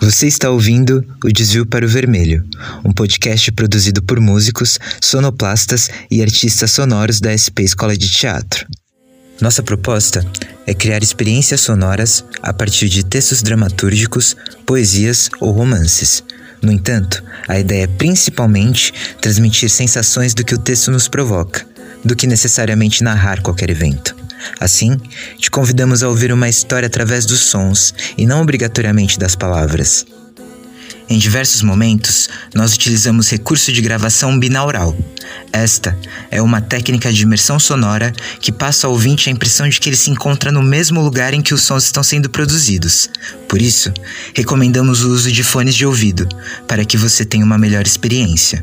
Você está ouvindo o Desvio para o Vermelho, um podcast produzido por músicos, sonoplastas e artistas sonoros da SP Escola de Teatro. Nossa proposta é criar experiências sonoras a partir de textos dramatúrgicos, poesias ou romances. No entanto, a ideia é principalmente transmitir sensações do que o texto nos provoca, do que necessariamente narrar qualquer evento. Assim, te convidamos a ouvir uma história através dos sons e não obrigatoriamente das palavras. Em diversos momentos, nós utilizamos recurso de gravação binaural. Esta é uma técnica de imersão sonora que passa ao ouvinte a impressão de que ele se encontra no mesmo lugar em que os sons estão sendo produzidos. Por isso, recomendamos o uso de fones de ouvido, para que você tenha uma melhor experiência.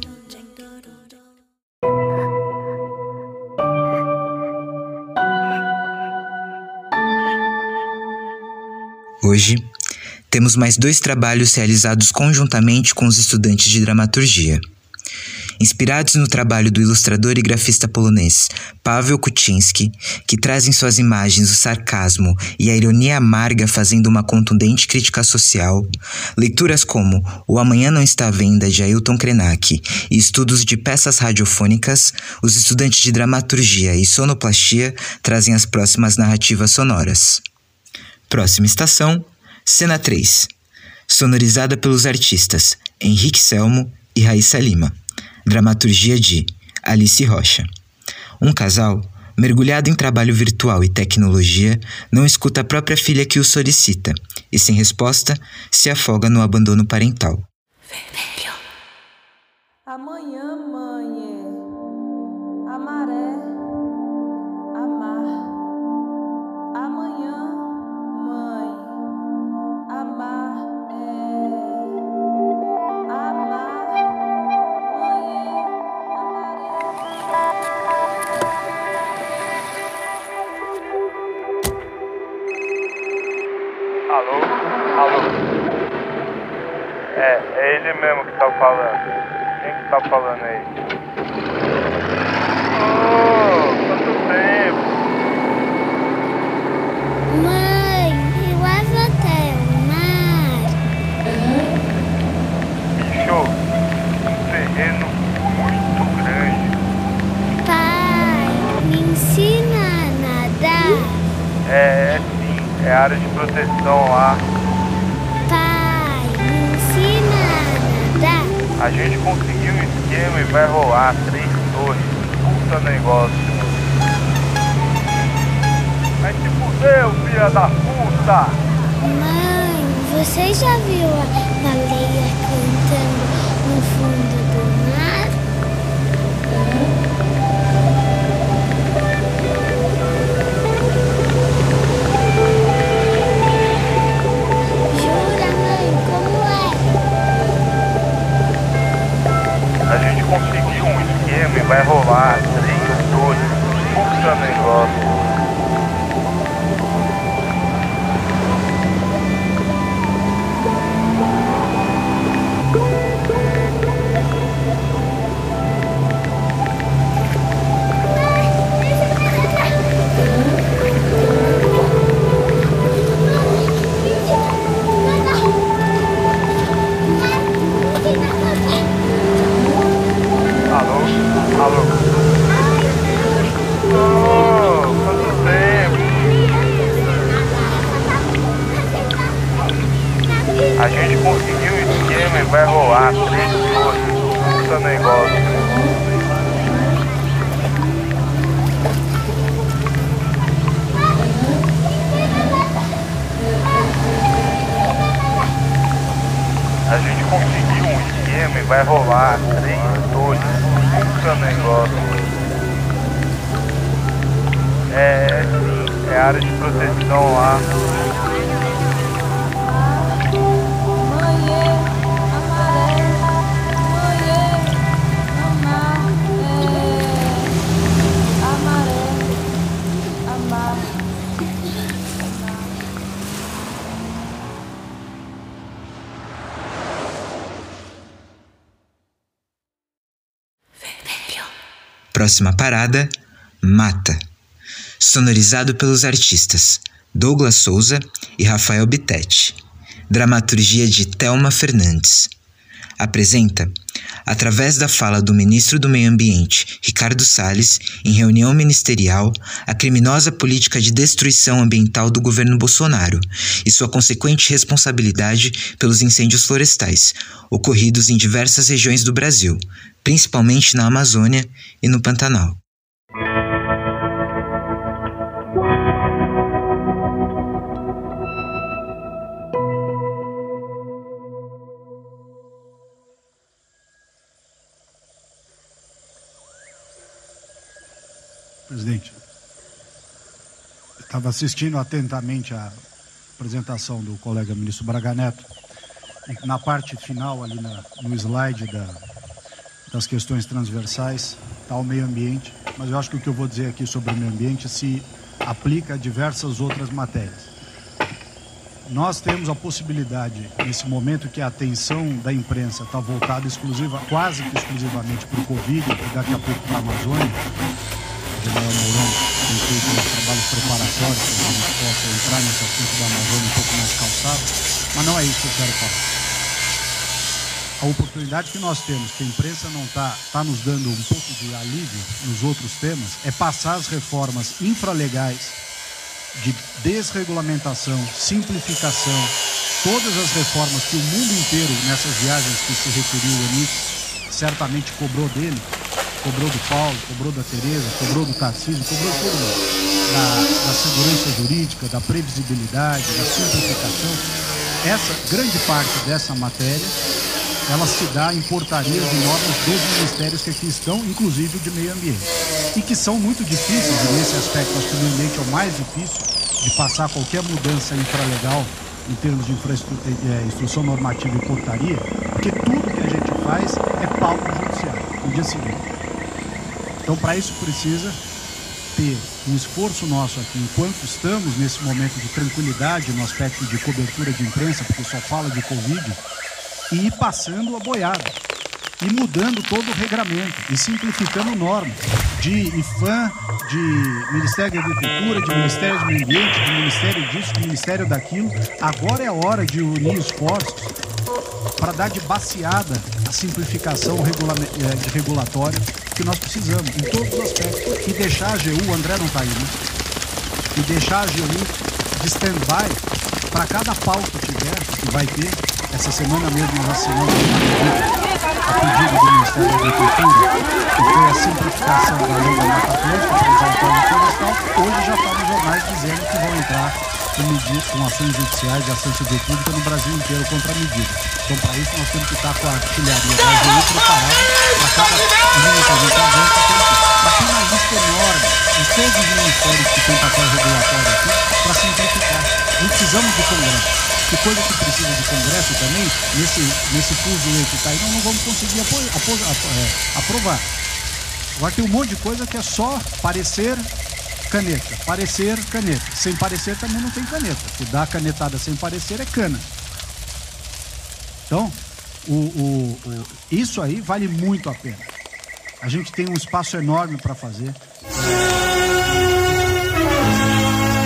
Hoje, temos mais dois trabalhos realizados conjuntamente com os estudantes de dramaturgia. Inspirados no trabalho do ilustrador e grafista polonês Paweł Kuczynski, que traz em suas imagens o sarcasmo e a ironia amarga fazendo uma contundente crítica social, leituras como O Amanhã Não Está à Venda, de Ailton Krenak, e estudos de peças radiofônicas, os estudantes de dramaturgia e sonoplastia trazem as próximas narrativas sonoras. Próxima estação, Cena 3. Sonorizada pelos artistas Henrique Selmo e Raíssa Lima. Dramaturgia de Alice Rocha. Um casal, mergulhado em trabalho virtual e tecnologia, não escuta a própria filha que o solicita e, sem resposta, se afoga no abandono parental. Vermelho. Amanhã, tá falando. Quem que tá falando aí? Ô, quanto tempo? Mãe, eu até o mar. Bicho, um terreno muito grande. Pai, me ensina a nadar. É, é sim, é área de proteção lá. A gente conseguiu um esquema e vai rolar três torres. Puta negócio. Vai se fudeu, filha da puta! Mãe, você já viu a Puta vai rolar três torres. Puta negócio. A gente conseguiu um esquema e vai rolar três torres. Puta negócio. É, é é área de proteção lá. Próxima parada: Mata. Sonorizado pelos artistas Douglas Souza e Rafael Bittetti. Dramaturgia de Thelma Fernandes. Apresenta, através da fala do ministro do Meio Ambiente, Ricardo Salles, em reunião ministerial, a criminosa política de destruição ambiental do governo Bolsonaro e sua consequente responsabilidade pelos incêndios florestais ocorridos em diversas regiões do Brasil, principalmente na Amazônia e no Pantanal. Presidente, estava assistindo atentamente a apresentação do colega ministro Braga Neto. Na parte final, ali na, no slide da, das questões transversais, está o meio ambiente. Mas eu acho que o que eu vou dizer aqui sobre o meio ambiente se aplica a diversas outras matérias. Nós temos a possibilidade, nesse momento que a atenção da imprensa está voltada exclusiva, quase que exclusivamente para o Covid, e daqui a pouco para a Amazônia, general Mourão tem feito uns trabalhos preparatórios para que a gente possa entrar nesse assunto da Amazônia um pouco mais calçado, mas não é isso que eu quero falar. A oportunidade que nós temos, que a imprensa não está tá nos dando um pouco de alívio nos outros temas, é passar as reformas infralegais de desregulamentação, simplificação, todas as reformas que o mundo inteiro, nessas viagens que se referiu o Enis, certamente cobrou dele, cobrou do Paulo, cobrou da Tereza, cobrou do Tarcísio, cobrou todo mundo. Da, da segurança jurídica, da previsibilidade, da simplificação. Essa grande parte dessa matéria, ela se dá em portarias e normas dos ministérios que aqui estão, inclusive de meio ambiente. E que são muito difíceis, e nesse aspecto acho que o meio ambiente é o mais difícil de passar qualquer mudança infralegal em termos de infraestrutura, é, instrução normativa e portaria, porque tudo que a gente faz é pauta judiciária no dia seguinte. Então, para isso precisa ter um esforço nosso aqui, enquanto estamos nesse momento de tranquilidade no aspecto de cobertura de imprensa, porque só fala de Covid, e ir passando a boiada, e mudando todo o regramento, e simplificando normas de IFAM, de Ministério da Agricultura, de Ministério do Meio Ambiente, de Ministério disso, de Ministério daquilo. Agora é a hora de unir esforços para dar de baseada a simplificação regulame- eh, regulatória que nós precisamos, em todos os aspectos. E deixar a AGU, o André não está aí, né? E deixar a AGU de stand-by para cada pauta que tiver, que vai ter. Essa semana mesmo nós assinamos a pedido do Ministério da Agricultura, que foi a simplificação da lei da Mata Atlântica o Código Florestal. Hoje já está nos jornais dizendo que vão entrar com, com ações judiciais de ação civil pública no Brasil inteiro contra a medida. Então, para isso, nós temos que estar com a artilharia AGU preparada para cada a gente avança. Tem mas tem uma lista enorme em todos os ministérios que têm papel regulatório aqui para simplificar. Não precisamos de Congresso. Que coisa que precisa de Congresso também, nesse, nesse fuso que está aí, nós não vamos conseguir apo, apo, apo, é, aprovar. Agora tem um monte de coisa que é só parecer caneta. Parecer caneta. Sem parecer também não tem caneta. Se dá canetada sem parecer é cana. Então, o, o, o, isso aí vale muito a pena. A gente tem um espaço enorme para fazer.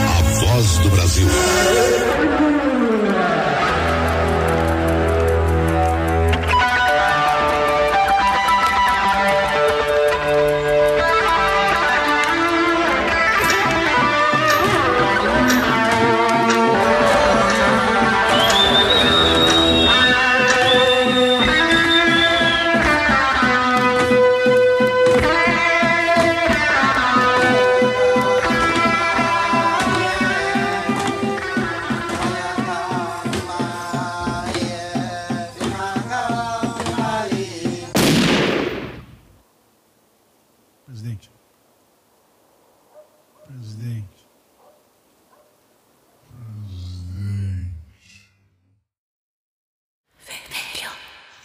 A voz do Brasil.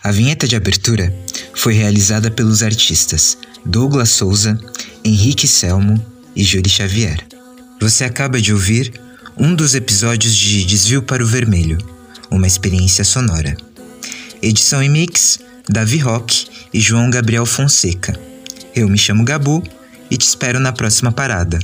A vinheta de abertura foi realizada pelos artistas Douglas Souza, Henrique Selmo e Júri Xavier. Você acaba de ouvir um dos episódios de Desvio para o Vermelho, uma experiência sonora. Edição e mix: Davi Roque e João Gabriel Fonseca. Eu me chamo Gabu e te espero na próxima parada.